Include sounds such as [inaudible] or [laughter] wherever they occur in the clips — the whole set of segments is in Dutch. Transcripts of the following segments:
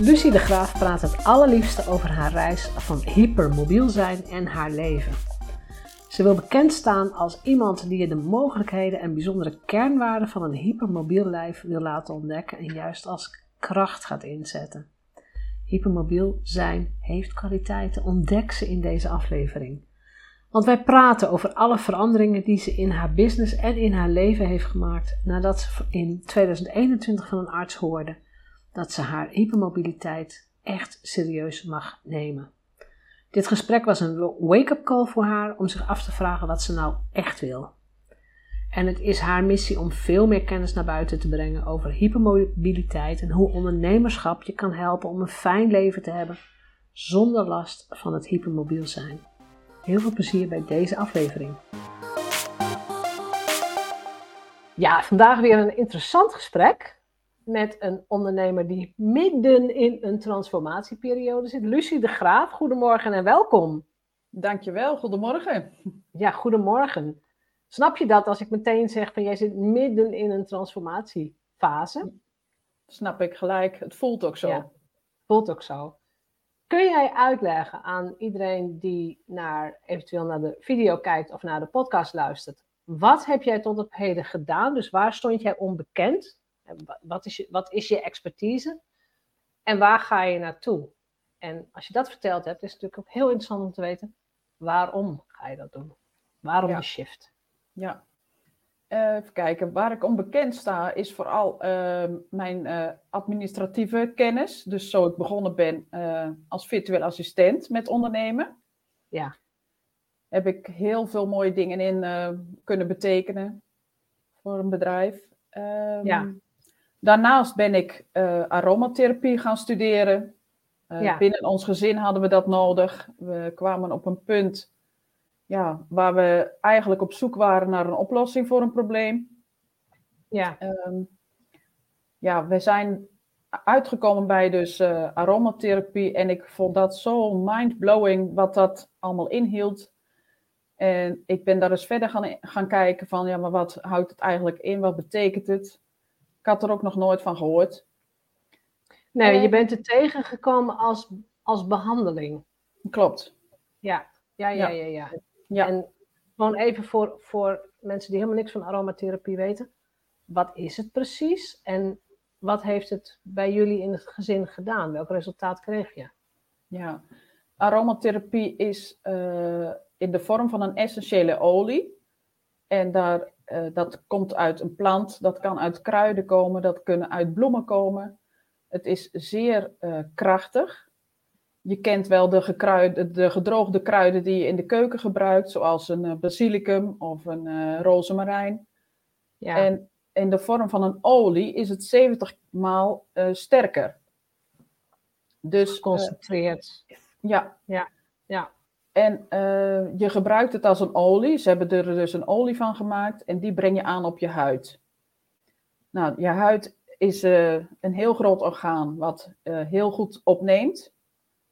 Lucie de Graaf praat het allerliefste over haar reis van hypermobiel zijn en haar leven. Ze wil bekend staan als iemand die je de mogelijkheden en bijzondere kernwaarden van een hypermobiel lijf wil laten ontdekken en juist als kracht gaat inzetten. Hypermobiel zijn heeft kwaliteiten, ontdek ze in deze aflevering. Want wij praten over alle veranderingen die ze in haar business en in haar leven heeft gemaakt nadat ze in 2021 van een arts hoorde dat ze haar hypermobiliteit echt serieus mag nemen. Dit gesprek was een wake-up call voor haar om zich af te vragen wat ze nou echt wil. En het is haar missie om veel meer kennis naar buiten te brengen over hypermobiliteit en hoe ondernemerschap je kan helpen om een fijn leven te hebben zonder last van het hypermobiel zijn. Heel veel plezier bij deze aflevering. Ja, vandaag weer een interessant gesprek met een ondernemer die midden in een transformatieperiode zit. Lucie de Graaf, goedemorgen en welkom. Dankjewel, goedemorgen. Ja, goedemorgen. Snap je dat als ik meteen zeg van jij zit midden in een transformatiefase? Snap ik gelijk, het voelt ook zo. Ja, voelt ook zo. Kun jij uitleggen aan iedereen die naar, eventueel naar de video kijkt of naar de podcast luistert, wat heb jij tot op heden gedaan? Dus waar stond jij onbekend wat is, je, wat is je expertise? En waar ga je naartoe? En als je dat verteld hebt, is het natuurlijk ook heel interessant om te weten, waarom ga je dat doen? Waarom de shift? Ja. Uh, even kijken, waar ik onbekend sta, is vooral uh, mijn uh, administratieve kennis. Dus zo ik begonnen ben eh, als virtueel assistent met ondernemen. Ja. Heb ik heel veel mooie dingen in kunnen betekenen voor een bedrijf. Um, ja. Daarnaast ben ik uh, aromatherapie gaan studeren. Uh, Binnen ons gezin hadden we dat nodig. We kwamen op een punt ja, waar we eigenlijk op zoek waren naar een oplossing voor een probleem. Ja, um, ja we zijn uitgekomen bij dus uh, aromatherapie en ik vond dat zo mindblowing wat dat allemaal inhield. En ik ben daar eens verder gaan, gaan kijken van, ja, maar wat houdt het eigenlijk in? Wat betekent het? Had er ook nog nooit van gehoord. Nee, je bent er tegengekomen als, als behandeling. Klopt. Ja, ja, ja, ja. ja, ja. En gewoon even voor, voor mensen die helemaal niks van aromatherapie weten. Wat is het precies? En wat heeft het bij jullie in het gezin gedaan? Welk resultaat kreeg je? Ja, aromatherapie is uh, in de vorm van een essentiële olie. En daar uh, dat komt uit een plant, dat kan uit kruiden komen, dat kunnen uit bloemen komen. Het is zeer uh, krachtig. Je kent wel de, de gedroogde kruiden die je in de keuken gebruikt, zoals een uh, basilicum of een rozemarijn. Ja. En in de vorm van een olie is het 70 maal sterker. Dus, Geconcentreerd. ja. ja. Ja. En uh, je gebruikt het als een olie. Ze hebben er dus een olie van gemaakt en die breng je aan op je huid. Nou, je huid is uh, een heel groot orgaan wat uh, heel goed opneemt.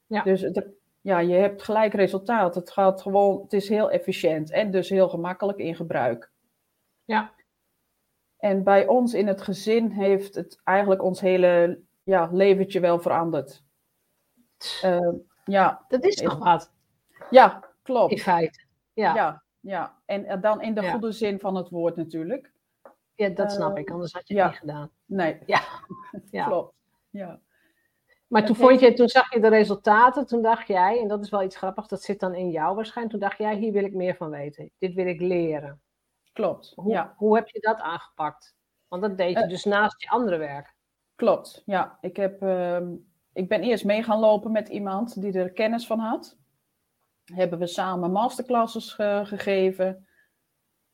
Ja. Dus het, ja, je hebt gelijk resultaat. Het gaat gewoon, het is heel efficiënt en dus heel gemakkelijk in gebruik. Ja. En bij ons in het gezin heeft het eigenlijk ons hele ja, leventje wel veranderd. ja. Dat is toch wat? Ja, klopt. In feite. Ja. ja, ja. En eh, dan in de goede zin van het woord natuurlijk. Ja, dat snap uh, ik, anders had je het niet gedaan. Nee. [laughs] Ja, [laughs] ja. klopt. Ja. Maar toen, vond je, toen zag je de resultaten, toen dacht jij, en dat is wel iets grappigs, dat zit dan in jou waarschijnlijk, toen dacht jij, hier wil ik meer van weten. Dit wil ik leren. Klopt, Hoe, ja. hoe heb je dat aangepakt? Want dat deed je Eh. dus naast je andere werk. Klopt, ja. Ik, heb, ehm, ik ben eerst mee gaan lopen met iemand die er kennis van had. Hebben we samen masterclasses ge- gegeven.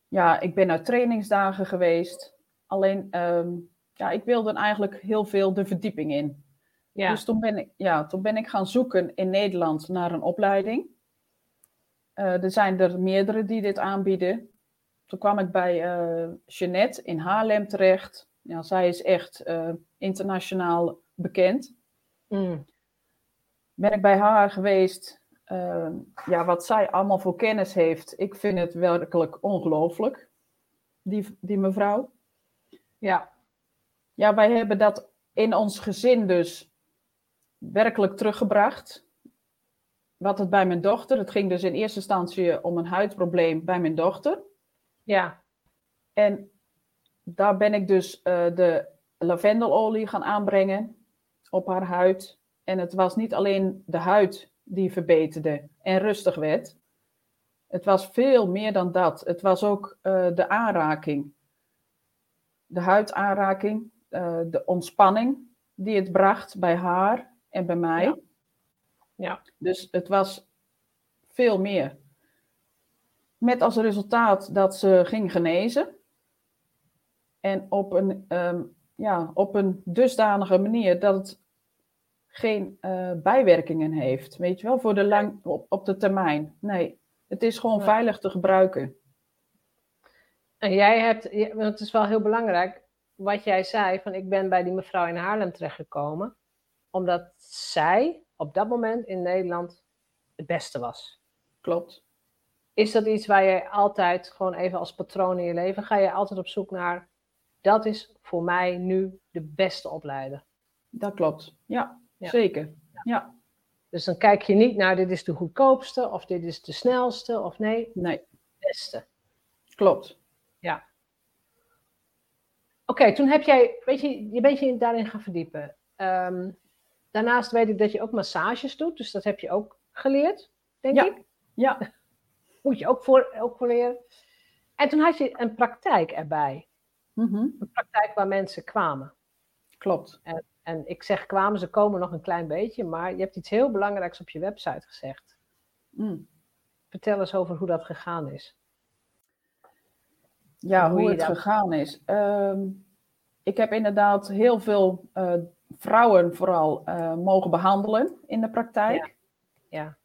Ja, ik ben naar trainingsdagen geweest. Alleen, ehm, ja, ik wilde eigenlijk heel veel de verdieping in. Ja, Dus toen ben, ik, ja, toen ben ik gaan zoeken in Nederland naar een opleiding. Eh, er zijn er meerdere die dit aanbieden. Toen kwam ik bij eh Jeannette in Haarlem terecht. Ja, zij is echt eh, internationaal bekend. Mm, Ben ik bij haar geweest. Eh, ja, wat zij allemaal voor kennis heeft, ik vind het werkelijk ongelooflijk. Die, die mevrouw. ja, Ja, wij hebben dat in ons gezin dus werkelijk teruggebracht. Wat het bij mijn dochter, het ging dus in eerste instantie om een huidprobleem bij mijn dochter. ja, En daar ben ik dus eh, de lavendelolie gaan aanbrengen op haar huid. En het was niet alleen de huid die verbeterde en rustig werd. Het was veel meer dan dat. Het was ook eh, de aanraking. De huidaanraking, eh, de ontspanning die het bracht bij haar en bij mij. Ja. Ja. Dus het was veel meer. Met als resultaat dat ze ging genezen. En op een, ehm, ja, op een dusdanige manier dat het geen eh, bijwerkingen heeft. Weet je wel, voor de lang, op, op de termijn. Nee, het is gewoon veilig te gebruiken. En jij hebt, want het is wel heel belangrijk, wat jij zei, van ik ben bij die mevrouw in Haarlem terechtgekomen, omdat zij op dat moment in Nederland het beste was. Klopt. Is dat iets waar je altijd, gewoon even als patroon in je leven, ga je altijd op zoek naar, dat is voor mij nu de beste opleider. Dat klopt. Ja, Ja. zeker. Ja, Dus dan kijk je niet naar, dit is de goedkoopste, of dit is de snelste, of nee, nee, de beste. klopt. Oké, toen heb jij, weet je, je bent je daarin gaan verdiepen. Ehm, daarnaast weet ik dat je ook massages doet, dus dat heb je ook geleerd, denk Ja. ik. Ja, [laughs] Moet je ook voor, ook voor leren. En toen had je een praktijk erbij. mhm, Een praktijk waar mensen kwamen. klopt. En ik zeg kwamen, ze komen nog een klein beetje, maar je hebt iets heel belangrijks op je website gezegd. Mm. Vertel eens over hoe dat gegaan is. Ja, Hoe het dat- gegaan is. Ehm, ik heb inderdaad heel veel eh, vrouwen vooral eh, mogen behandelen in de praktijk. Ja.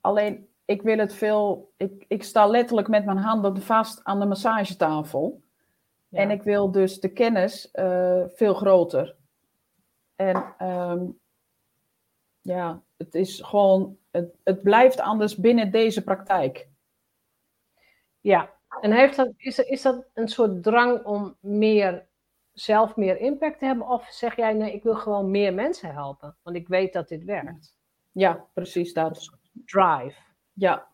Alleen, ik wil het veel... Ik, ik sta letterlijk met mijn handen vast aan de massagetafel. Ja. En ik wil dus de kennis eh, veel groter. En ehm, ja, het is gewoon... Het, het blijft anders binnen deze praktijk. Ja, en heeft dat, is, is dat een soort drang om meer, zelf meer impact te hebben? Of zeg jij, nee, ik wil gewoon meer mensen helpen, want ik weet dat dit werkt? Ja, precies dat. Drive. Ja,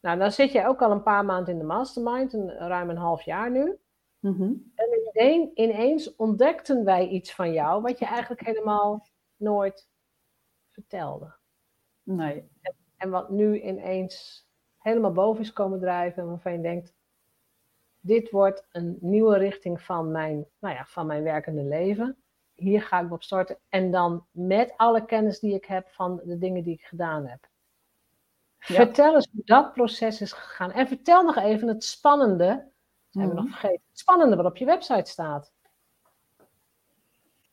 Nou, dan zit jij ook al een paar maanden in de mastermind, een, ruim een half jaar nu. Mhm. En ineens, ineens ontdekten wij iets van jou wat je eigenlijk helemaal nooit vertelde. nee. En wat nu ineens helemaal boven is komen drijven, waarvan je denkt, dit wordt een nieuwe richting van mijn, nou ja, van mijn werkende leven. Hier ga ik op starten. En dan met alle kennis die ik heb van de dingen die ik gedaan heb. Ja. Vertel eens hoe dat proces is gegaan. En vertel nog even het spannende, hebben we Mhm. nog vergeten, het spannende wat op je website staat.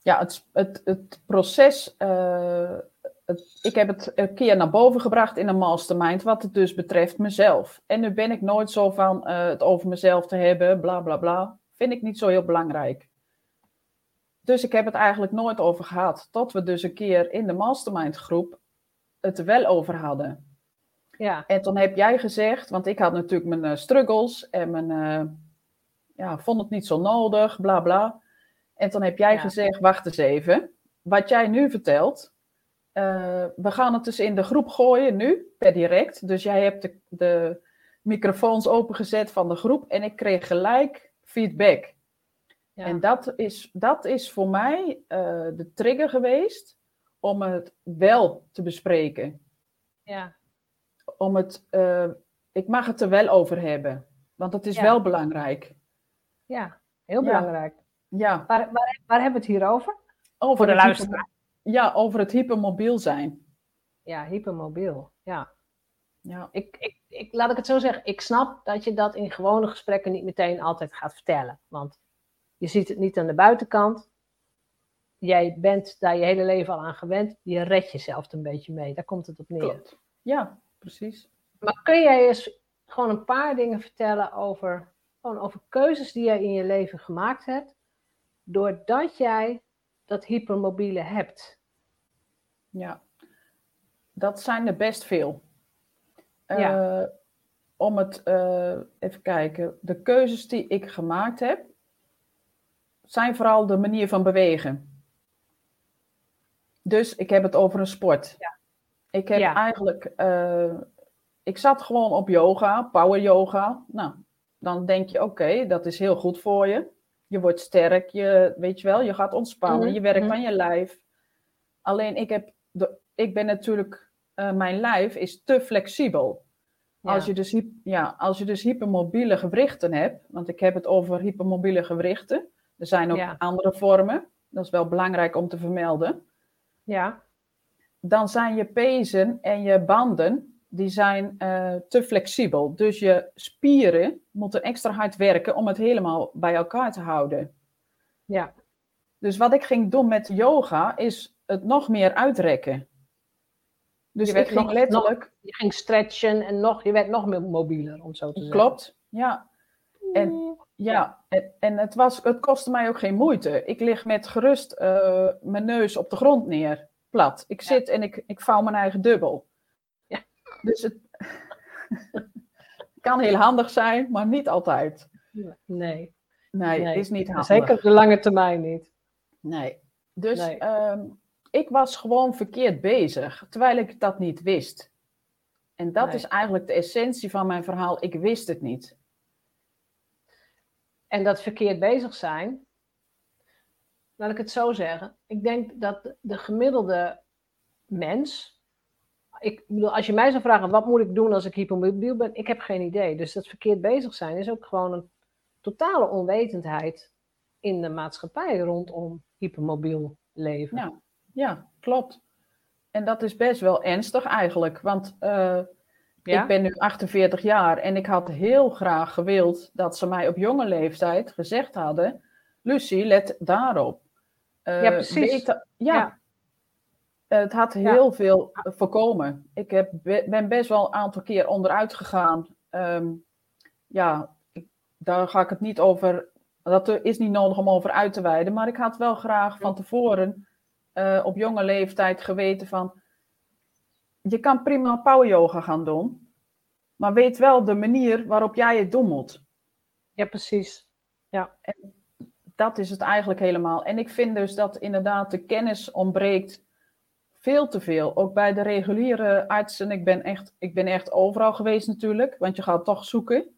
Ja, het, het, het proces. eh, het, ik heb het een keer naar boven gebracht in een mastermind, wat het dus betreft mezelf. En nu ben ik nooit zo van eh, het over mezelf te hebben, bla bla bla. Vind ik niet zo heel belangrijk. Dus ik heb het eigenlijk nooit over gehad. Tot we dus een keer in de mastermind groep het er wel over hadden. Ja, En toen heb jij gezegd, want ik had natuurlijk mijn eh, struggles en mijn, ja, vond het niet zo nodig, bla bla. En toen heb jij Ja. gezegd, wacht eens even, wat jij nu vertelt, eh, we gaan het dus in de groep gooien nu, per direct. Dus jij hebt de, de microfoons opengezet van de groep en ik kreeg gelijk feedback. ja. En dat is, dat is voor mij eh, de trigger geweest om het wel te bespreken ja. om het, eh, ik mag het er wel over hebben. Want het is Ja. wel belangrijk. Ja, heel belangrijk. Ja, Waar, waar, waar hebben we het hier over? over Voor de luisteraar. Ja, over het hypermobiel zijn. Ja, hypermobiel. Ja. Ja, Ik, ik, ik, laat ik het zo zeggen. Ik snap dat je dat in gewone gesprekken niet meteen altijd gaat vertellen. Want je ziet het niet aan de buitenkant. Jij bent daar je hele leven al aan gewend. Je redt jezelf er een beetje mee. Daar komt het op neer. klopt. Ja, precies. Maar kun jij eens gewoon een paar dingen vertellen over, gewoon over keuzes die jij in je leven gemaakt hebt, doordat jij dat hypermobiele hebt? Ja, dat zijn er best veel. Ja. Eh, om het, eh, even kijken, de keuzes die ik gemaakt heb, zijn vooral de manier van bewegen. Dus ik heb het over een sport. Ja. Ik heb Ja. eigenlijk, eh, ik zat gewoon op yoga, power yoga. Nou, dan denk je, oké, dat is heel goed voor je. Je wordt sterk, je, weet je wel, je gaat ontspannen, Mhm, je werkt mhm. aan je lijf. Alleen ik, heb de, ik ben natuurlijk, eh, mijn lijf is te flexibel. Als, je dus, ja, als je dus hypermobiele gewrichten hebt, want ik heb het over hypermobiele gewrichten. Er zijn ook Ja. andere vormen, dat is wel belangrijk om te vermelden. Ja, Dan zijn je pezen en je banden, die zijn eh, te flexibel. Dus je spieren moeten extra hard werken om het helemaal bij elkaar te houden. ja, Dus wat ik ging doen met yoga, is het nog meer uitrekken. Dus Je ik werd ging nog- letterlijk... je ging stretchen en nog, je werd nog meer mobieler, om zo te zeggen. Klopt, ja. En, ja, en, en het, was, het kostte mij ook geen moeite. Ik lig met gerust eh, mijn neus op de grond neer, plat. Ik zit en ik, ik vouw mijn eigen dubbel. Dus het [laughs] kan heel handig zijn, maar niet altijd. Nee, Nee, Nee. is niet handig. zeker op de lange termijn niet. Nee. Dus Nee. ehm, ik was gewoon verkeerd bezig, terwijl ik dat niet wist. En dat Nee. is eigenlijk de essentie van mijn verhaal. Ik wist het niet. En dat verkeerd bezig zijn, laat ik het zo zeggen. Ik denk dat de gemiddelde mens. Ik bedoel, als je mij zou vragen, wat moet ik doen als ik hypermobiel ben? Ik heb geen idee. Dus dat verkeerd bezig zijn is ook gewoon een totale onwetendheid in de maatschappij rondom hypermobiel leven. Ja, ja, klopt. En dat is best wel ernstig eigenlijk, want eh, Ja? ik ben nu 48 jaar en ik had heel graag gewild dat ze mij op jonge leeftijd gezegd hadden: Lucie, let daarop. Eh, Ja, precies. weet dat- ja. Ja. Het had heel veel voorkomen. Ik heb, be- ben best wel een aantal keer onderuit gegaan. Ehm, ja, ik- daar ga ik het niet over. Dat is niet nodig om over uit te wijden. Maar ik had wel graag van tevoren eh, op jonge leeftijd geweten van. Je kan prima power yoga gaan doen. Maar weet wel de manier waarop jij het doen moet. ja, precies. Dat is het eigenlijk helemaal. En ik vind dus dat inderdaad de kennis ontbreekt veel te veel. Ook bij de reguliere artsen. Ik ben echt, ik ben echt overal geweest natuurlijk. Want je gaat toch zoeken.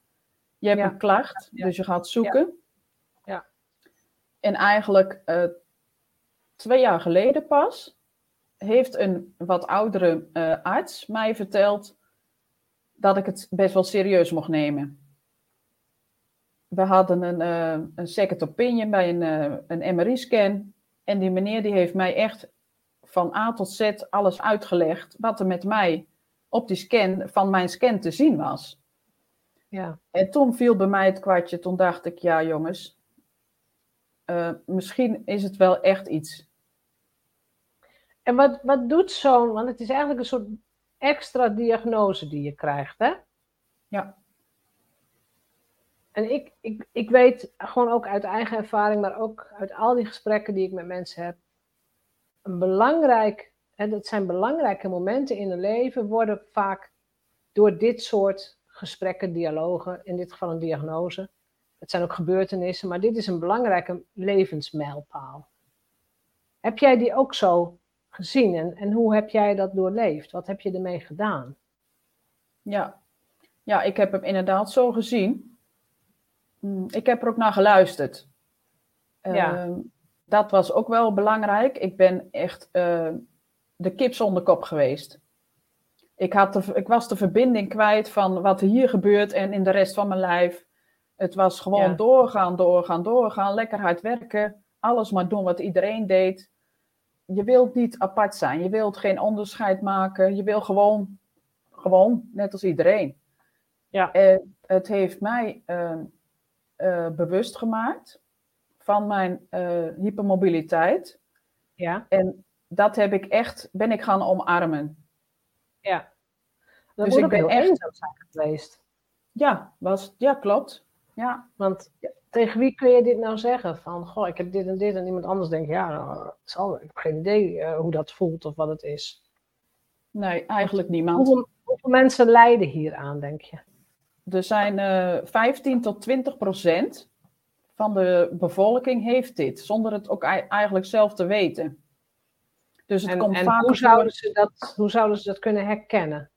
Je hebt Ja. een klacht, Ja. dus je gaat zoeken. Ja. En eigenlijk eh, twee jaar geleden pas heeft een wat oudere eh, arts mij verteld dat ik het best wel serieus mocht nemen. We hadden een, eh, een second opinion bij een, een MRI-scan. En die meneer die heeft mij echt van A tot Z alles uitgelegd wat er met mij op die scan, van mijn scan te zien was. Ja. En toen viel bij mij het kwartje. Toen dacht ik, ja jongens, eh, misschien is het wel echt iets. En wat, wat doet zo'n, want het is eigenlijk een soort extra diagnose die je krijgt, hè? Ja. En ik, ik, ik weet gewoon ook uit eigen ervaring, maar ook uit al die gesprekken die ik met mensen heb, een belangrijk, en dat zijn belangrijke momenten in een leven, worden vaak door dit soort gesprekken, dialogen, in dit geval een diagnose, het zijn ook gebeurtenissen, maar dit is een belangrijke levensmijlpaal. Heb jij die ook zo gezien en, en hoe heb jij dat doorleefd? Wat heb je ermee gedaan? Ja. ja, ik heb hem inderdaad zo gezien. Mm, Ik heb er ook naar geluisterd. Ja. Ehm, dat was ook wel belangrijk. Ik ben echt eh, de kip zonder kop geweest. Ik, had de, ik was de verbinding kwijt van wat er hier gebeurt en in de rest van mijn lijf. Het was gewoon Ja. doorgaan, doorgaan, doorgaan, lekker hard werken, alles maar doen wat iedereen deed. Je wilt niet apart zijn, je wilt geen onderscheid maken, je wil gewoon, gewoon net als iedereen. Ja. En het heeft mij eh, eh, bewust gemaakt van mijn eh, hypermobiliteit. Ja, En dat heb ik echt, ben ik gaan omarmen. ja. Dat Dus moet ik ook ben heel echt- zijn geweest. Ja, was, ja klopt. Ja, Want tegen wie kun je dit nou zeggen? Van, goh, ik heb dit en dit. En iemand anders denkt, ja, nou, het zal, ik heb geen idee eh, hoe dat voelt of wat het is. nee, eigenlijk niemand. Hoeveel, hoeveel mensen lijden hier aan, denk je? Er zijn eh 15 tot 20 procent van de bevolking heeft dit, zonder het ook ei- eigenlijk zelf te weten. Dus het En, komt en vaak hoe, zouden ze dat, hoe zouden ze dat kunnen herkennen?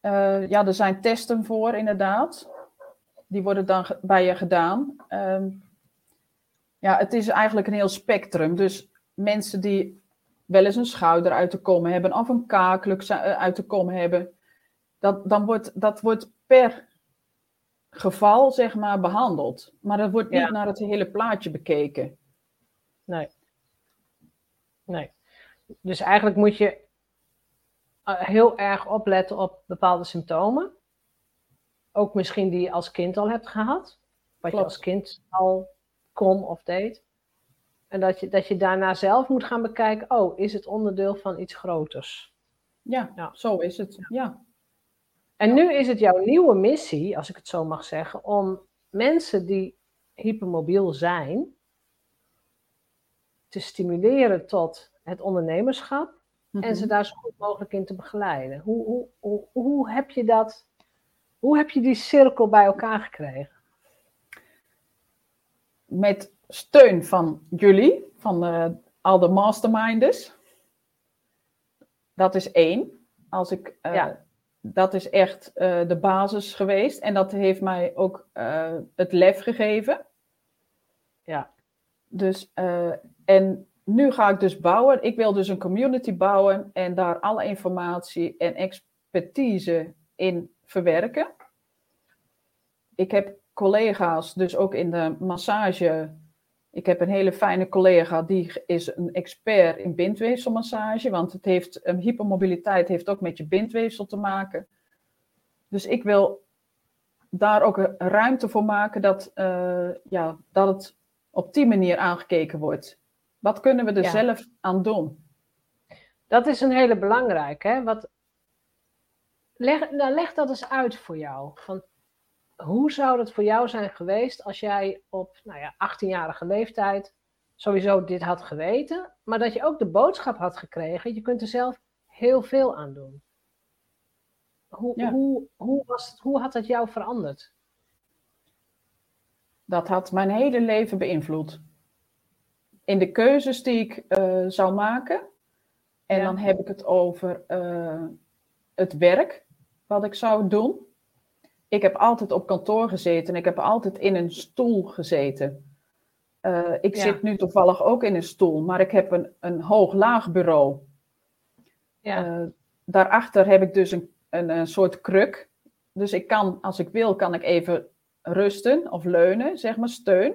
Eh, ja, er zijn testen voor, inderdaad. Die worden dan bij je gedaan. Ehm, ja, het is eigenlijk een heel spectrum. Dus mensen die wel eens een schouder uit de kom hebben of een zi- eh, uit de kom hebben, dat, dan wordt, dat wordt per geval, zeg maar, behandeld. Maar dat wordt niet Ja. naar het hele plaatje bekeken. Nee. Nee. Dus eigenlijk moet je eh, heel erg opletten op bepaalde symptomen. Ook misschien die je als kind al hebt gehad. Wat je als kind al kon of deed. En dat je, dat je daarna zelf moet gaan bekijken, oh, is het onderdeel van iets groters? Ja, Ja. zo is het. Ja. En nu is het jouw nieuwe missie, als ik het zo mag zeggen, om mensen die hypermobiel zijn, te stimuleren tot het ondernemerschap en ze Mhm. daar zo goed mogelijk in te begeleiden. Hoe, hoe, hoe, hoe heb je dat, hoe heb je die cirkel bij elkaar gekregen? met steun van jullie, van al de masterminders. Dat is één. Als ik, eh, Ja. Dat is echt eh, de basis geweest. En dat heeft mij ook eh, het lef gegeven. Ja. Dus, eh, en nu ga ik dus bouwen. Ik wil dus een community bouwen en daar alle informatie en expertise in verwerken. Ik heb collega's, dus ook in de massage. Ik heb een hele fijne collega die is een expert in bindweefselmassage, want het heeft, um, hypermobiliteit heeft ook met je bindweefsel te maken. Dus ik wil daar ook een ruimte voor maken dat, uh, ja, dat het op die manier aangekeken wordt. Wat kunnen we er Ja. zelf aan doen? Dat is een hele belangrijke. Hè? Wat, leg, nou, leg dat eens uit voor jou. Van, hoe zou het voor jou zijn geweest als jij op nou ja, 18-jarige leeftijd sowieso dit had geweten, maar dat je ook de boodschap had gekregen, je kunt er zelf heel veel aan doen. Hoe, Ja. hoe, hoe, was het, hoe had dat jou veranderd? Dat had mijn hele leven beïnvloed. In de keuzes die ik eh, zou maken. En Ja. dan heb ik het over eh, het werk wat ik zou doen. Ik heb altijd op kantoor gezeten en ik heb altijd in een stoel gezeten. Eh, ik Ja. zit nu toevallig ook in een stoel, maar ik heb een, een hoog-laag bureau. Ja, Eh, daarachter heb ik dus een, een, een soort kruk. Dus ik kan, als ik wil, kan ik even rusten of leunen, zeg maar steun.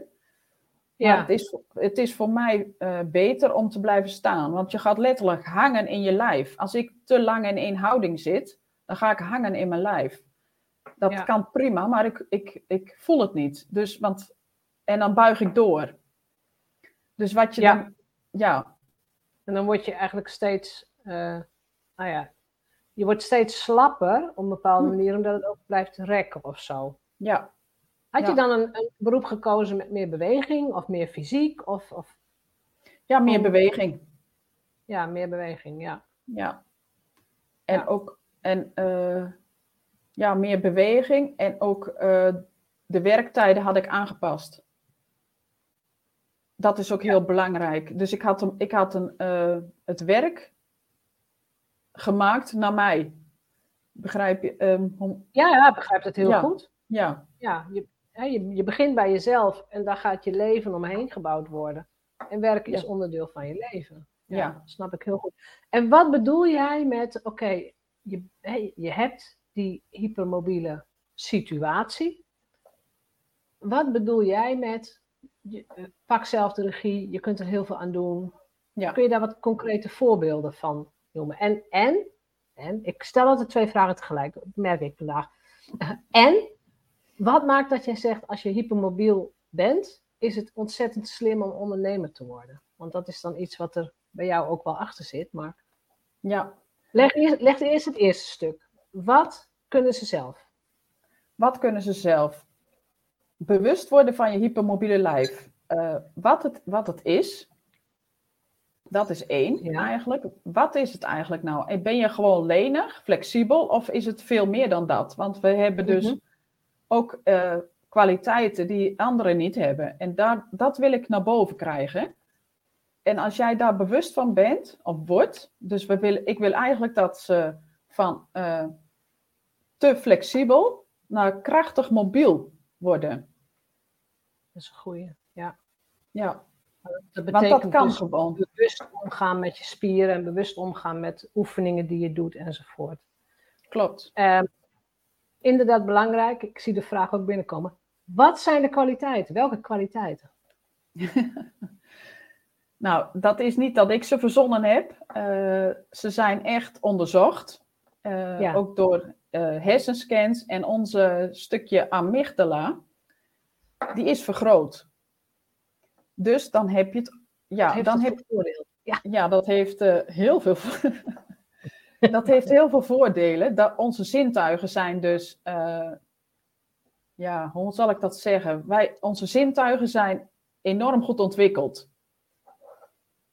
Maar ja, het, is, het is voor mij eh, beter om te blijven staan, want je gaat letterlijk hangen in je lijf. Als ik te lang in één houding zit, dan ga ik hangen in mijn lijf. Dat Ja. kan prima, maar ik, ik, ik voel het niet. Dus, want, en dan buig ik door. Dus wat je Ja. dan... Ja, en dan word je eigenlijk steeds, eh, nou ja, je wordt steeds slapper op een bepaalde Hm. manier, omdat het ook blijft rekken of zo. ja, Had je Ja. dan een, een beroep gekozen met meer beweging of meer fysiek? Of, of ja, meer beweging. ja, meer beweging, ja. Ja. En Ja. ook en, eh, ja, meer beweging en ook eh, de werktijden had ik aangepast. Dat is ook heel belangrijk. Dus ik had, een, ik had een, eh, het werk gemaakt naar mij. Begrijp je? Ehm, Ja, ja, ik begrijp het heel Ja. goed. ja, Ja, je, hè, je, je begint bij jezelf en daar gaat je leven omheen gebouwd worden. En werken is onderdeel van je leven. Ja, snap ik heel goed. En wat bedoel jij met, oké, je, je hebt die hypermobiele situatie. wat bedoel jij met je, eh, pak zelf de regie, je kunt er heel veel aan doen. Ja. Kun je daar wat concrete voorbeelden van noemen? En, en, en ik stel altijd twee vragen tegelijk, dat merk ik vandaag. En, wat maakt dat jij zegt, als je hypermobiel bent, is het ontzettend slim om ondernemer te worden? Want dat is dan iets wat er bij jou ook wel achter zit. Maar Ja. leg, eerst- leg eerst het eerste stuk. Wat kunnen ze zelf? Wat kunnen ze zelf? Bewust worden van je hypermobiele lijf. Eh, wat, het, wat het is, dat is één Ja. eigenlijk. Wat is het eigenlijk nou? En Ben je gewoon lenig, flexibel of is het veel meer dan dat? Want we hebben dus Mhm. ook eh, kwaliteiten die anderen niet hebben. En daar, dat wil ik naar boven krijgen. En als jij daar bewust van bent, of wordt, dus we willen, ik wil eigenlijk dat ze van eh, te flexibel naar krachtig mobiel worden. Dat is een goeie. Ja. Ja, Dat want betekent dat kan dus gewoon. bewust omgaan met je spieren en bewust omgaan met oefeningen die je doet enzovoort. Klopt. Ehm, inderdaad belangrijk, ik zie de vraag ook binnenkomen. Wat zijn de kwaliteiten? Welke kwaliteiten? [laughs] Nou, dat is niet dat ik ze verzonnen heb. Eh, ze zijn echt onderzocht. Eh, Ja. Ook door eh, hersenscans. En onze stukje amygdala, die is vergroot. Dus dan heb je het. Ja, heeft dan heb, voor voordeel? Ja, ja dat heeft eh, heel veel. [laughs] dat heeft heel veel voordelen. Dat, onze zintuigen zijn dus. eh, ja, hoe zal ik dat zeggen? Wij, onze zintuigen zijn enorm goed ontwikkeld.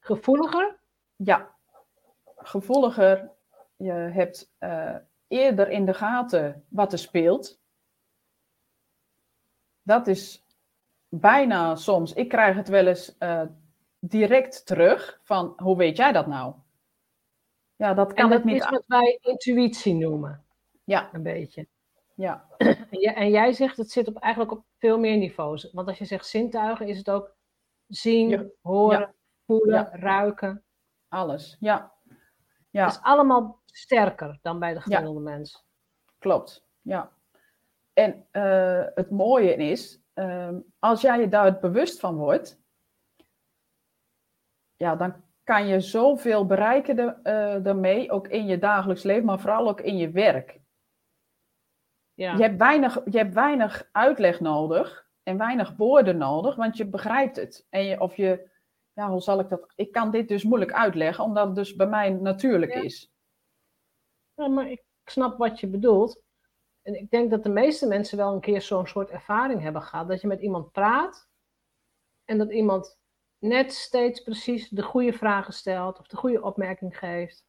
gevoeliger? Ja, gevoeliger. Je hebt eerder in de gaten wat er speelt. Dat is bijna soms. Ik krijg het wel eens eh, direct terug van hoe weet jij dat nou? Ja, dat kan en dat ik niet. is wat wij intuïtie noemen, Ja, een beetje. ja, En jij, en jij zegt het zit op, eigenlijk op veel meer niveaus. Want als je zegt zintuigen, is het ook zien, Ja. horen, Ja. voelen, Ja. ruiken. alles. Ja, ja. Dat is allemaal sterker dan bij de gemiddelde mens. Klopt, ja. En eh, het mooie is, ehm, als jij je daar bewust van wordt, ja, dan kan je zoveel bereiken de, eh, daarmee, ook in je dagelijks leven, maar vooral ook in je werk. Ja. Je, hebt weinig, je hebt weinig uitleg nodig en weinig woorden nodig, want je begrijpt het. En je, of je, ja, hoe zal ik dat? Ik kan dit dus moeilijk uitleggen, omdat het dus bij mij natuurlijk Ja. is. Ja, maar ik snap wat je bedoelt. En ik denk dat de meeste mensen wel een keer zo'n soort ervaring hebben gehad. Dat je met iemand praat en dat iemand net steeds precies de goede vragen stelt of de goede opmerking geeft.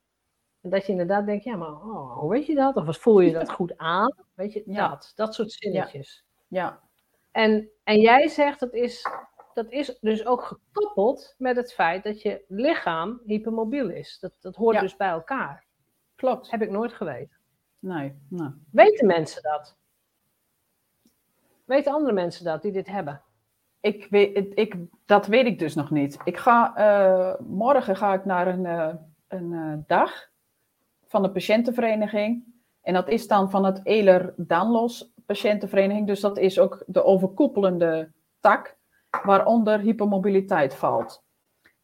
En dat je inderdaad denkt, ja, maar oh, hoe weet je dat? Of wat voel je dat goed aan? Weet je, Ja. dat, dat soort zinnetjes. Ja, En, en jij zegt dat is, dat is dus ook gekoppeld met het feit dat je lichaam hypermobiel is. Dat, dat hoort Ja. dus bij elkaar. klopt. Heb ik nooit geweten. Nee, nou. Weten mensen dat? Weten andere mensen dat die dit hebben? Ik weet, ik, dat weet ik dus nog niet. Ik ga, eh, morgen ga ik naar een, eh, een eh, dag van de patiëntenvereniging. En dat is dan van het Eler Danlos patiëntenvereniging. Dus dat is ook de overkoepelende tak waaronder hypermobiliteit valt.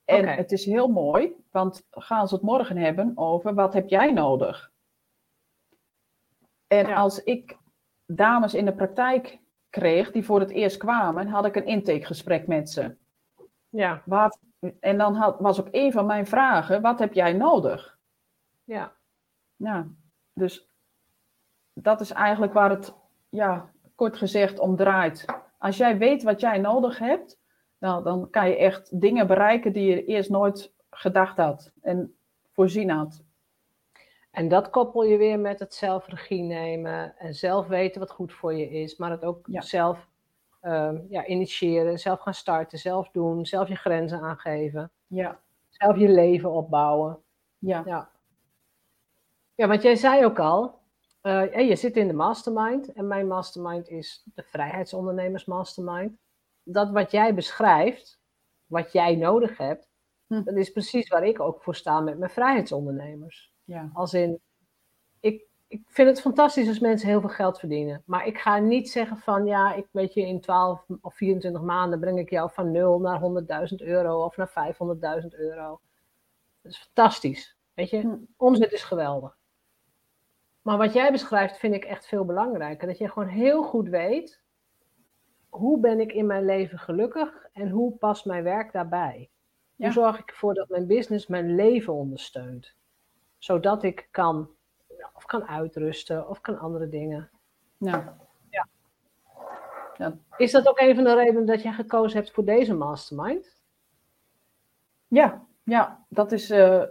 En het is heel mooi, want gaan ze het morgen hebben over wat heb jij nodig? En Ja. als ik dames in de praktijk kreeg die voor het eerst kwamen, had ik een intakegesprek met ze. Ja, Wat, en dan had, was ook een van mijn vragen: wat heb jij nodig? ja. Ja, dus dat is eigenlijk waar het, ja, kort gezegd, om draait. Als jij weet wat jij nodig hebt, nou, dan kan je echt dingen bereiken die je eerst nooit gedacht had en voorzien had. En dat koppel je weer met het zelf regie nemen en zelf weten wat goed voor je is, maar het ook Ja. zelf ehm, ja, initiëren, zelf gaan starten, zelf doen, zelf je grenzen aangeven, Ja, zelf je leven opbouwen. ja, Ja. Ja, want jij zei ook al, eh, hey, je zit in de mastermind en mijn mastermind is de vrijheidsondernemers mastermind. Dat wat jij beschrijft, wat jij nodig hebt, Hm. dat is precies waar ik ook voor sta met mijn vrijheidsondernemers. ja, Als in, ik, ik vind het fantastisch als mensen heel veel geld verdienen. Maar ik ga niet zeggen van ja, ik weet je, in 12 of 24 maanden breng ik jou van 0 naar 100.000 euro of naar 500.000 euro. Dat is fantastisch. Weet je, Hm. omzet is geweldig. Maar wat jij beschrijft vind ik echt veel belangrijker. Dat je gewoon heel goed weet, hoe ben ik in mijn leven gelukkig en hoe past mijn werk daarbij? Ja. Hoe zorg ik ervoor dat mijn business mijn leven ondersteunt? Zodat ik kan, of kan uitrusten of kan andere dingen. Ja. Is dat ook een van de redenen dat jij gekozen hebt voor deze mastermind? Ja, ja, dat is eh,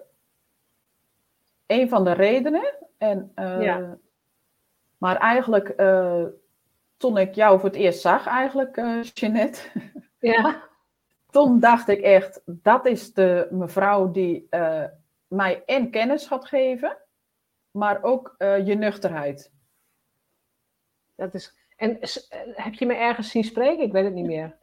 een van de redenen. En, eh, Ja. Maar eigenlijk, eh, toen ik jou voor het eerst zag, eigenlijk, eh Jeanette, [laughs] Ja. toen dacht ik echt, dat is de mevrouw die mij en kennis gaat geven, maar ook je nuchterheid. Dat is, en heb je me ergens zien spreken? Ik weet het niet meer.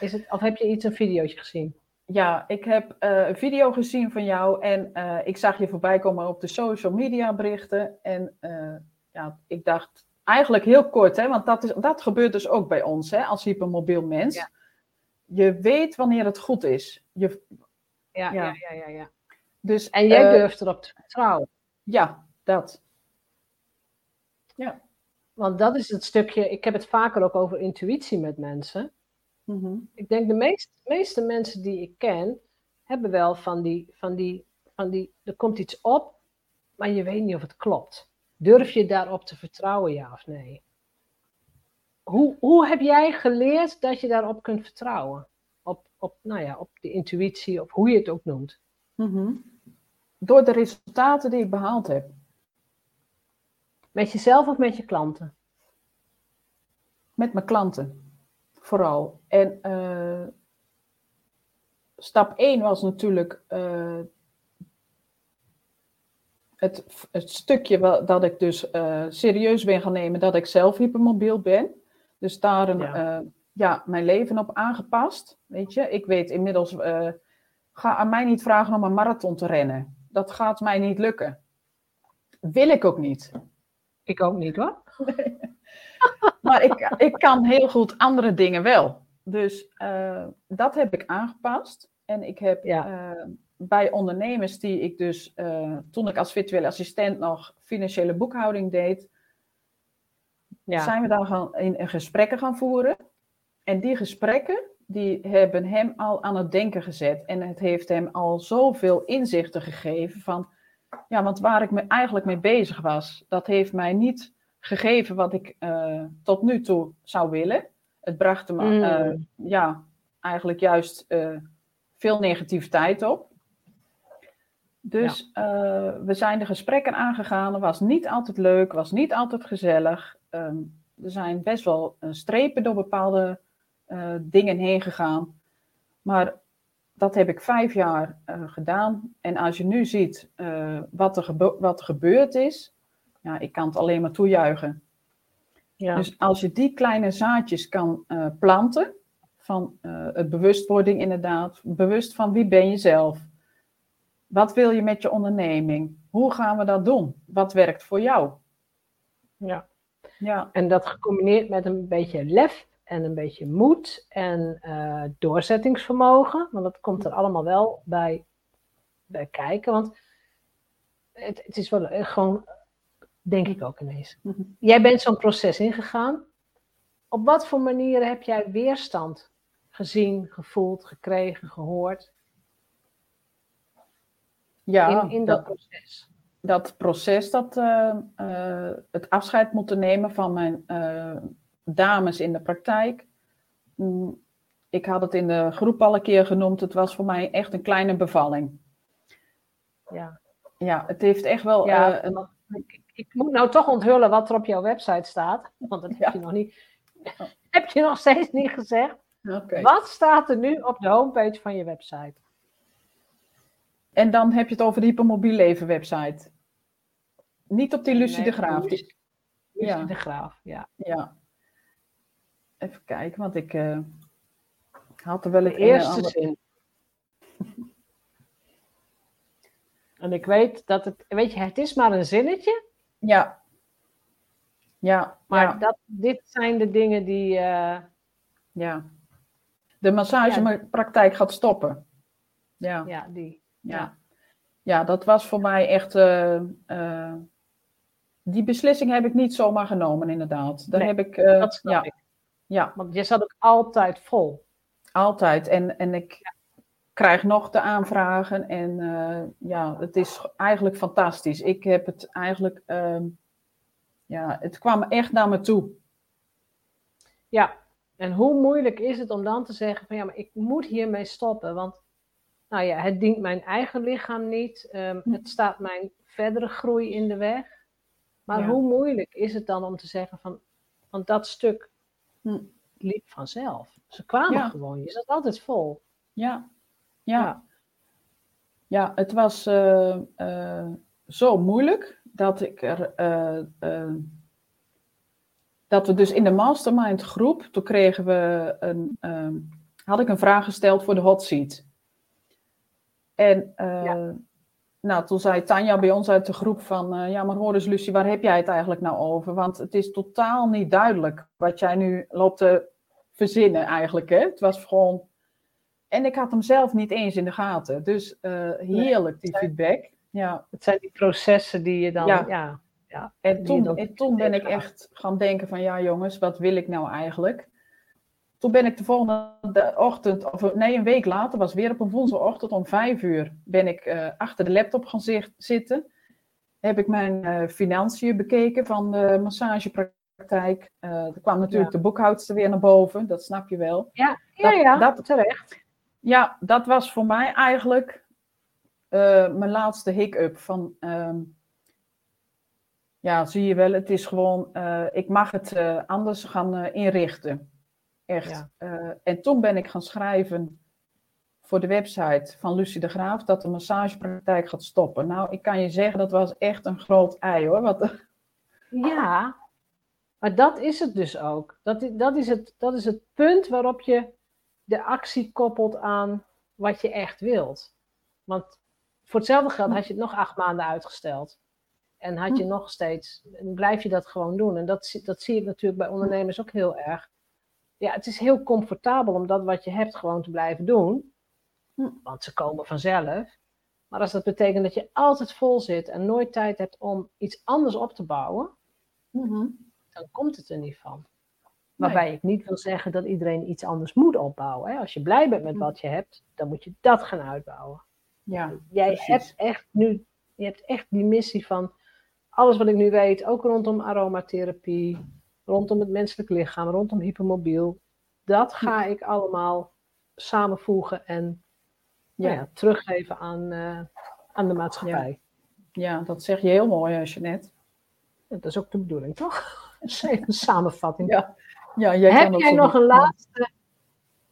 Is het, of heb je iets, een videootje gezien? Ja, ik heb eh, een video gezien van jou en eh, ik zag je voorbij komen op de social media berichten. En eh, ja, ik dacht eigenlijk heel kort, hè, want dat, is, dat gebeurt dus ook bij ons hè, als hypermobiel mens. Ja. Je weet wanneer het goed is. Je, Ja, Ja. ja, ja, ja. ja. dus, En jij durft erop te vertrouwen. Ja, dat. Want dat is het stukje, ik heb het vaker ook over intuïtie met mensen. Mhm. Ik denk de meest, meeste mensen die ik ken, hebben wel van die, van die, van die, er komt iets op, maar je weet niet of het klopt. Durf je daarop te vertrouwen, ja of nee? Hoe, hoe heb jij geleerd dat je daarop kunt vertrouwen? Op, op, nou ja, op de intuïtie, of hoe je het ook noemt. Mhm. Door de resultaten die ik behaald heb. Met jezelf of met je klanten? Met mijn klanten, vooral. En eh, stap 1 was natuurlijk eh, het, het stukje dat ik dus eh, serieus ben gaan nemen dat ik zelf hypermobiel ben. Dus daar een, Ja. ja. ja, mijn leven op aangepast. Weet je, ik weet inmiddels, ga aan mij niet vragen om een marathon te rennen. Dat gaat mij niet lukken. Wil ik ook niet. Ik ook niet hoor. [laughs] Maar ik, ik kan heel goed andere dingen wel. Dus eh, dat heb ik aangepast. En ik heb Ja. eh, bij ondernemers die ik dus, eh, toen ik als virtuele assistent nog financiële boekhouding deed, Ja. zijn we daar gaan, in, in gesprekken gaan voeren. En die gesprekken, die hebben hem al aan het denken gezet. En het heeft hem al zoveel inzichten gegeven van, ja, want waar ik me eigenlijk mee bezig was, dat heeft mij niet gegeven wat ik eh, tot nu toe zou willen. Het bracht me, Mm. eh, ja, eigenlijk juist eh, veel negativiteit op. Dus we zijn de gesprekken aangegaan. Het was niet altijd leuk, was niet altijd gezellig. Ehm, er zijn best wel strepen door bepaalde dingen heen gegaan. Maar dat heb ik vijf jaar gedaan. En als je nu ziet wat, er wat er gebeurd is, ja, ik kan het alleen maar toejuichen. Ja. Dus als je die kleine zaadjes kan eh, planten, van eh, het bewustwording inderdaad, bewust van wie ben je zelf? Wat wil je met je onderneming? Hoe gaan we dat doen? Wat werkt voor jou? ja. Ja, En dat gecombineerd met een beetje lef en een beetje moed en eh, doorzettingsvermogen. Want dat komt er allemaal wel bij, bij kijken. Want het, het is wel gewoon, denk ik ook ineens. Mhm. Jij bent zo'n proces ingegaan. Op wat voor manieren heb jij weerstand gezien, gevoeld, gekregen, gehoord ja in, in dat proces? dat proces, dat, eh, eh, het afscheid moeten nemen van mijn eh, dames in de praktijk. Mm, ik had het in de groep al een keer genoemd. Het was voor mij echt een kleine bevalling. Ja. Ja, het heeft echt wel. Ja, een- ik, ik moet nou toch onthullen wat er op jouw website staat. Want dat heb Ja. je nog niet. [laughs] Heb je nog steeds niet gezegd? Wat staat er nu op de homepage van je website? En dan heb je het over de hypermobiel leven website. Niet op die Lucie Nee, de Graaf. Lucie- Lucie Ja. de Graaf, ja. ja. Even kijken, want ik eh, had er wel het eerste zin. En ik weet dat het, weet je, het is maar een zinnetje, Ja, Ja, Maar ja, dat, dit zijn de dingen die. eh, ja. De massagepraktijk gaat stoppen. Ja, ja, die. ja. Ja, dat was voor mij echt. eh, eh, die beslissing heb ik niet zomaar genomen, inderdaad. Daar Nee, heb ik. Dat snap ja, ik. ja, Want je zat ook altijd vol. altijd. En, en ik krijg nog de aanvragen. En eh, ja, het is eigenlijk fantastisch. Ik heb het eigenlijk. ehm, ja, het kwam echt naar me toe. Ja. En hoe moeilijk is het om dan te zeggen: van ja, maar ik moet hiermee stoppen. Want nou ja, het dient mijn eigen lichaam niet. ehm, Hm. het staat mijn verdere groei in de weg. Maar Ja. hoe moeilijk is het dan om te zeggen: van, want dat stuk Hm. liep vanzelf. Ze kwamen Ja. gewoon. Je zat altijd vol. Ja, ja. Ja. Het was eh, eh, zo moeilijk dat ik er. eh, dat we dus in de mastermind groep, toen kregen we een, ehm, had ik een vraag gesteld voor de hot seat. En Ja. nou, toen zei Tanja bij ons uit de groep van, ja maar hoor eens Lucie, waar heb jij het eigenlijk nou over? Want het is totaal niet duidelijk wat jij nu loopt te verzinnen eigenlijk. Hè? Het was gewoon... En ik had hem zelf niet eens in de gaten. Dus eh, heerlijk die feedback. Ja. Het zijn die processen die je dan. Ja. Ja. ja, En toen, en toen ben ik echt gaan denken van ja jongens, wat wil ik nou eigenlijk? Toen ben ik de volgende ochtend, of nee een week later, was weer op een woensdagochtend om vijf uur, ben ik eh, achter de laptop gaan zi- zitten. Heb ik mijn eh, financiën bekeken van de massagepraktijk. Er kwam natuurlijk Ja. de boekhoudster weer naar boven, dat snap je wel. ja, ja, Dat- ja, dat- terecht. Ja, dat was voor mij eigenlijk eh, mijn laatste hiccup. Van, ehm, ja, zie je wel, het is gewoon, eh, ik mag het eh, anders gaan inrichten. Echt. Ja. En toen ben ik gaan schrijven voor de website van Lucie de Graaf dat de massagepraktijk gaat stoppen. Nou, ik kan je zeggen, dat was echt een groot ei hoor. Wat, Ja, maar dat is het dus ook. Dat is, dat, is het, dat is het punt waarop je de actie koppelt aan wat je echt wilt. Want voor hetzelfde geld had je het nog acht maanden uitgesteld. En had je nog steeds, en blijf je dat gewoon doen. En dat, zie- dat zie ik natuurlijk bij ondernemers ook heel erg. Ja, het is heel comfortabel om dat wat je hebt gewoon te blijven doen. Hm. Want ze komen vanzelf. Maar als dat betekent dat je altijd vol zit en nooit tijd hebt om iets anders op te bouwen, dan komt het er niet van. Waarbij ik niet wil zeggen dat iedereen iets anders moet opbouwen. Hè. Als je blij bent met Hm. wat je hebt, dan moet je dat gaan uitbouwen. Ja, Jij precies. hebt echt nu, je hebt echt die missie van alles wat ik nu weet, ook rondom aromatherapie, rondom het menselijk lichaam, rondom hypermobiel. Dat ga ik allemaal samenvoegen en Ja. ja, teruggeven aan, eh, aan de maatschappij. ja, dat zeg je heel mooi, eh, Jeanette. Dat is ook de bedoeling, toch? [laughs] Een samenvatting. Ja, ja jij kan Heb jij nog een laatste?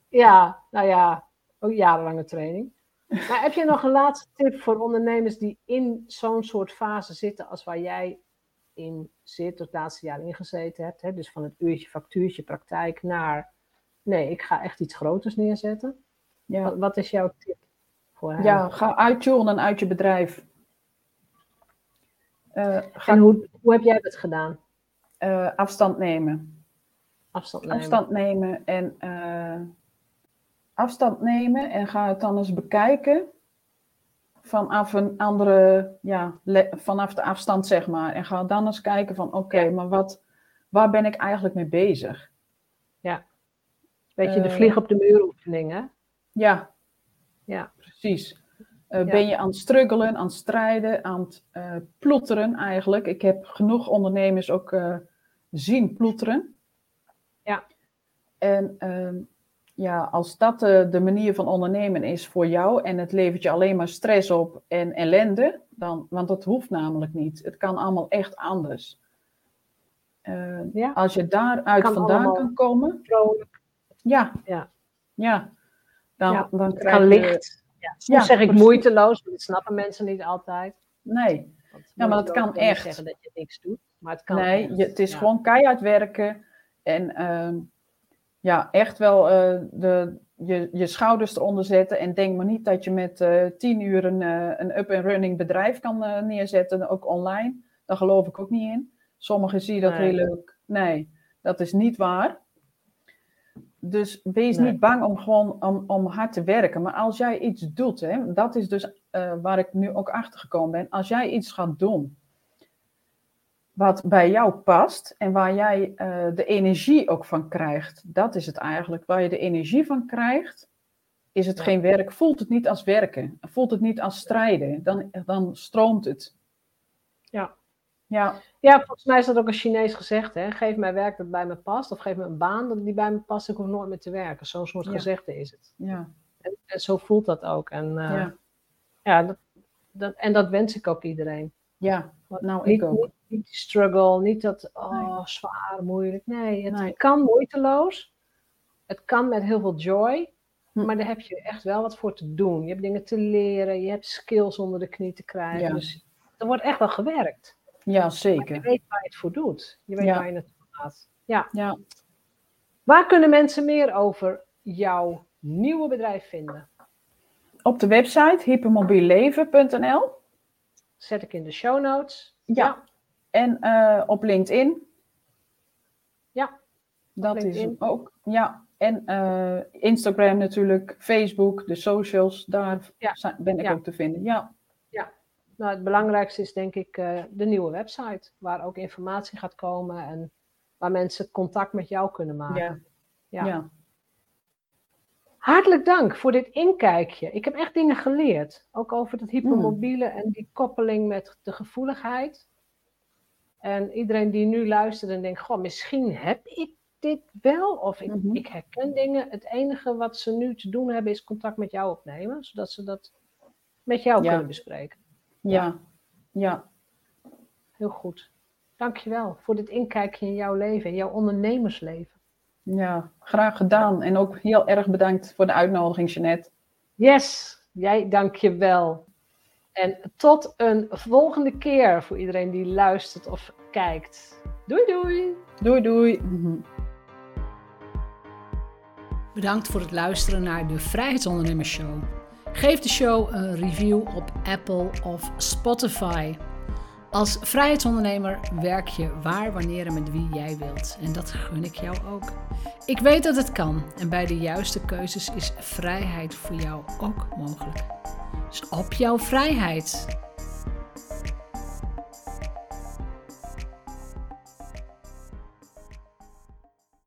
Ja, nou ja, ook jarenlange training. [laughs] Maar heb je nog een laatste tip voor ondernemers die in zo'n soort fase zitten als waar jij in zit, het laatste jaar ingezeten hebt? Hè? Dus van het uurtje, factuurtje, praktijk naar, nee, ik ga echt iets groters neerzetten. Ja. Wat, wat is jouw tip voor hen? Ja, ga uittunen uit je bedrijf. Eh, ga En hoe, hoe heb jij dat gedaan? eh, afstand nemen. Afstand nemen. Afstand nemen en eh, afstand nemen en ga het dan eens bekijken vanaf een andere, ja, vanaf de afstand zeg maar. En ga dan eens kijken van oké, maar wat, waar ben ik eigenlijk mee bezig? Weet je, de eh, vlieg op de muur oefening, hè? Ja, Ja. precies. Eh, Ja. Ben je aan het struggelen, aan het strijden, aan het eh, ploeteren eigenlijk? Ik heb genoeg ondernemers ook eh, zien ploeteren. Ja. En ehm, ja, als dat de, de manier van ondernemen is voor jou en het levert je alleen maar stress op en ellende, dan, want dat hoeft namelijk niet. Het kan allemaal echt anders. Eh, Ja. Als je daaruit Kan vandaan kan komen, ja, Ja. ja, dan, Ja, dan Het krijg kan je... licht. Ja, soms zeg ik precies. moeiteloos, maar dat snappen mensen niet altijd. Nee, Ja, maar dat kan echt. zeggen dat je niks doet, maar het kan nee, je, het is gewoon keihard werken. En ehm, ja, echt wel eh, de, je, je schouders eronder zetten. En denk maar niet dat je met eh tien uur een, eh, een up-and-running bedrijf kan neerzetten, ook online. Daar geloof ik ook niet in. Sommigen zien dat Nee. heel leuk. Nee, dat is niet waar. Dus wees Nee. niet bang om gewoon om, om hard te werken. Maar als jij iets doet, hè, dat is dus waar ik nu ook achter gekomen ben. Als jij iets gaat doen wat bij jou past en waar jij eh, de energie ook van krijgt, dat is het eigenlijk. Waar je de energie van krijgt, is het geen werk. Voelt het niet als werken. Voelt het niet als strijden. Dan, dan stroomt het. Ja. Ja, Ja, volgens mij is dat ook een Chinees gezegd. Hè? Geef mij werk dat bij me past. Of geef me een baan dat die bij me past. Ik hoef nooit meer te werken. Zo'n soort Ja. gezegde is het. ja, En, en zo voelt dat ook. En, eh, ja, ja, dat, dat, en dat wens ik ook iedereen. Ja. Nou, niet, ik ook. Niet, niet die struggle, niet dat oh, zwaar, moeilijk. Nee, het Nee. kan moeiteloos. Het kan met heel veel joy. Hm. Maar daar heb je echt wel wat voor te doen. Je hebt dingen te leren. Je hebt skills onder de knie te krijgen. Ja. Dus er wordt echt wel gewerkt. Ja, Je zeker. weet waar je het voor doet. Je weet Ja. waar je naartoe gaat. Ja. Ja. Waar kunnen mensen meer over jouw nieuwe bedrijf vinden? Op de website hypermobielleven.nl. Zet ik in de show notes. Ja. En eh, op LinkedIn. Ja, Dat LinkedIn. is ook. Ja. En eh, Instagram natuurlijk, Facebook, de socials, daar Ja. zijn- ben ik Ja. ook te vinden. Ja. Nou, het belangrijkste is denk ik eh, de nieuwe website. Waar ook informatie gaat komen. En waar mensen contact met jou kunnen maken. Ja. Ja. Ja. Hartelijk dank voor dit inkijkje. Ik heb echt dingen geleerd. Ook over het hypermobiele en die koppeling met de gevoeligheid. En iedereen die nu luistert en denkt, goh, misschien heb ik dit wel. Of ik, ik herken dingen. Het enige wat ze nu te doen hebben is contact met jou opnemen. Zodat ze dat met jou Ja. kunnen bespreken. Ja. Ja. Heel goed. Dankjewel voor dit inkijkje in jouw leven, in jouw ondernemersleven. Ja. Graag gedaan. En ook heel erg bedankt voor de uitnodiging, Jeanette. Yes, jij dankjewel. En tot een volgende keer voor iedereen die luistert of kijkt. Doei doei! Doei, doei. Bedankt voor het luisteren naar de Vrijheidsondernemers Show. Geef de show een review op Apple of Spotify. Als vrijheidsondernemer werk je waar, wanneer en met wie jij wilt. En dat gun ik jou ook. Ik weet dat het kan en bij de juiste keuzes is vrijheid voor jou ook mogelijk. Dus op jouw vrijheid.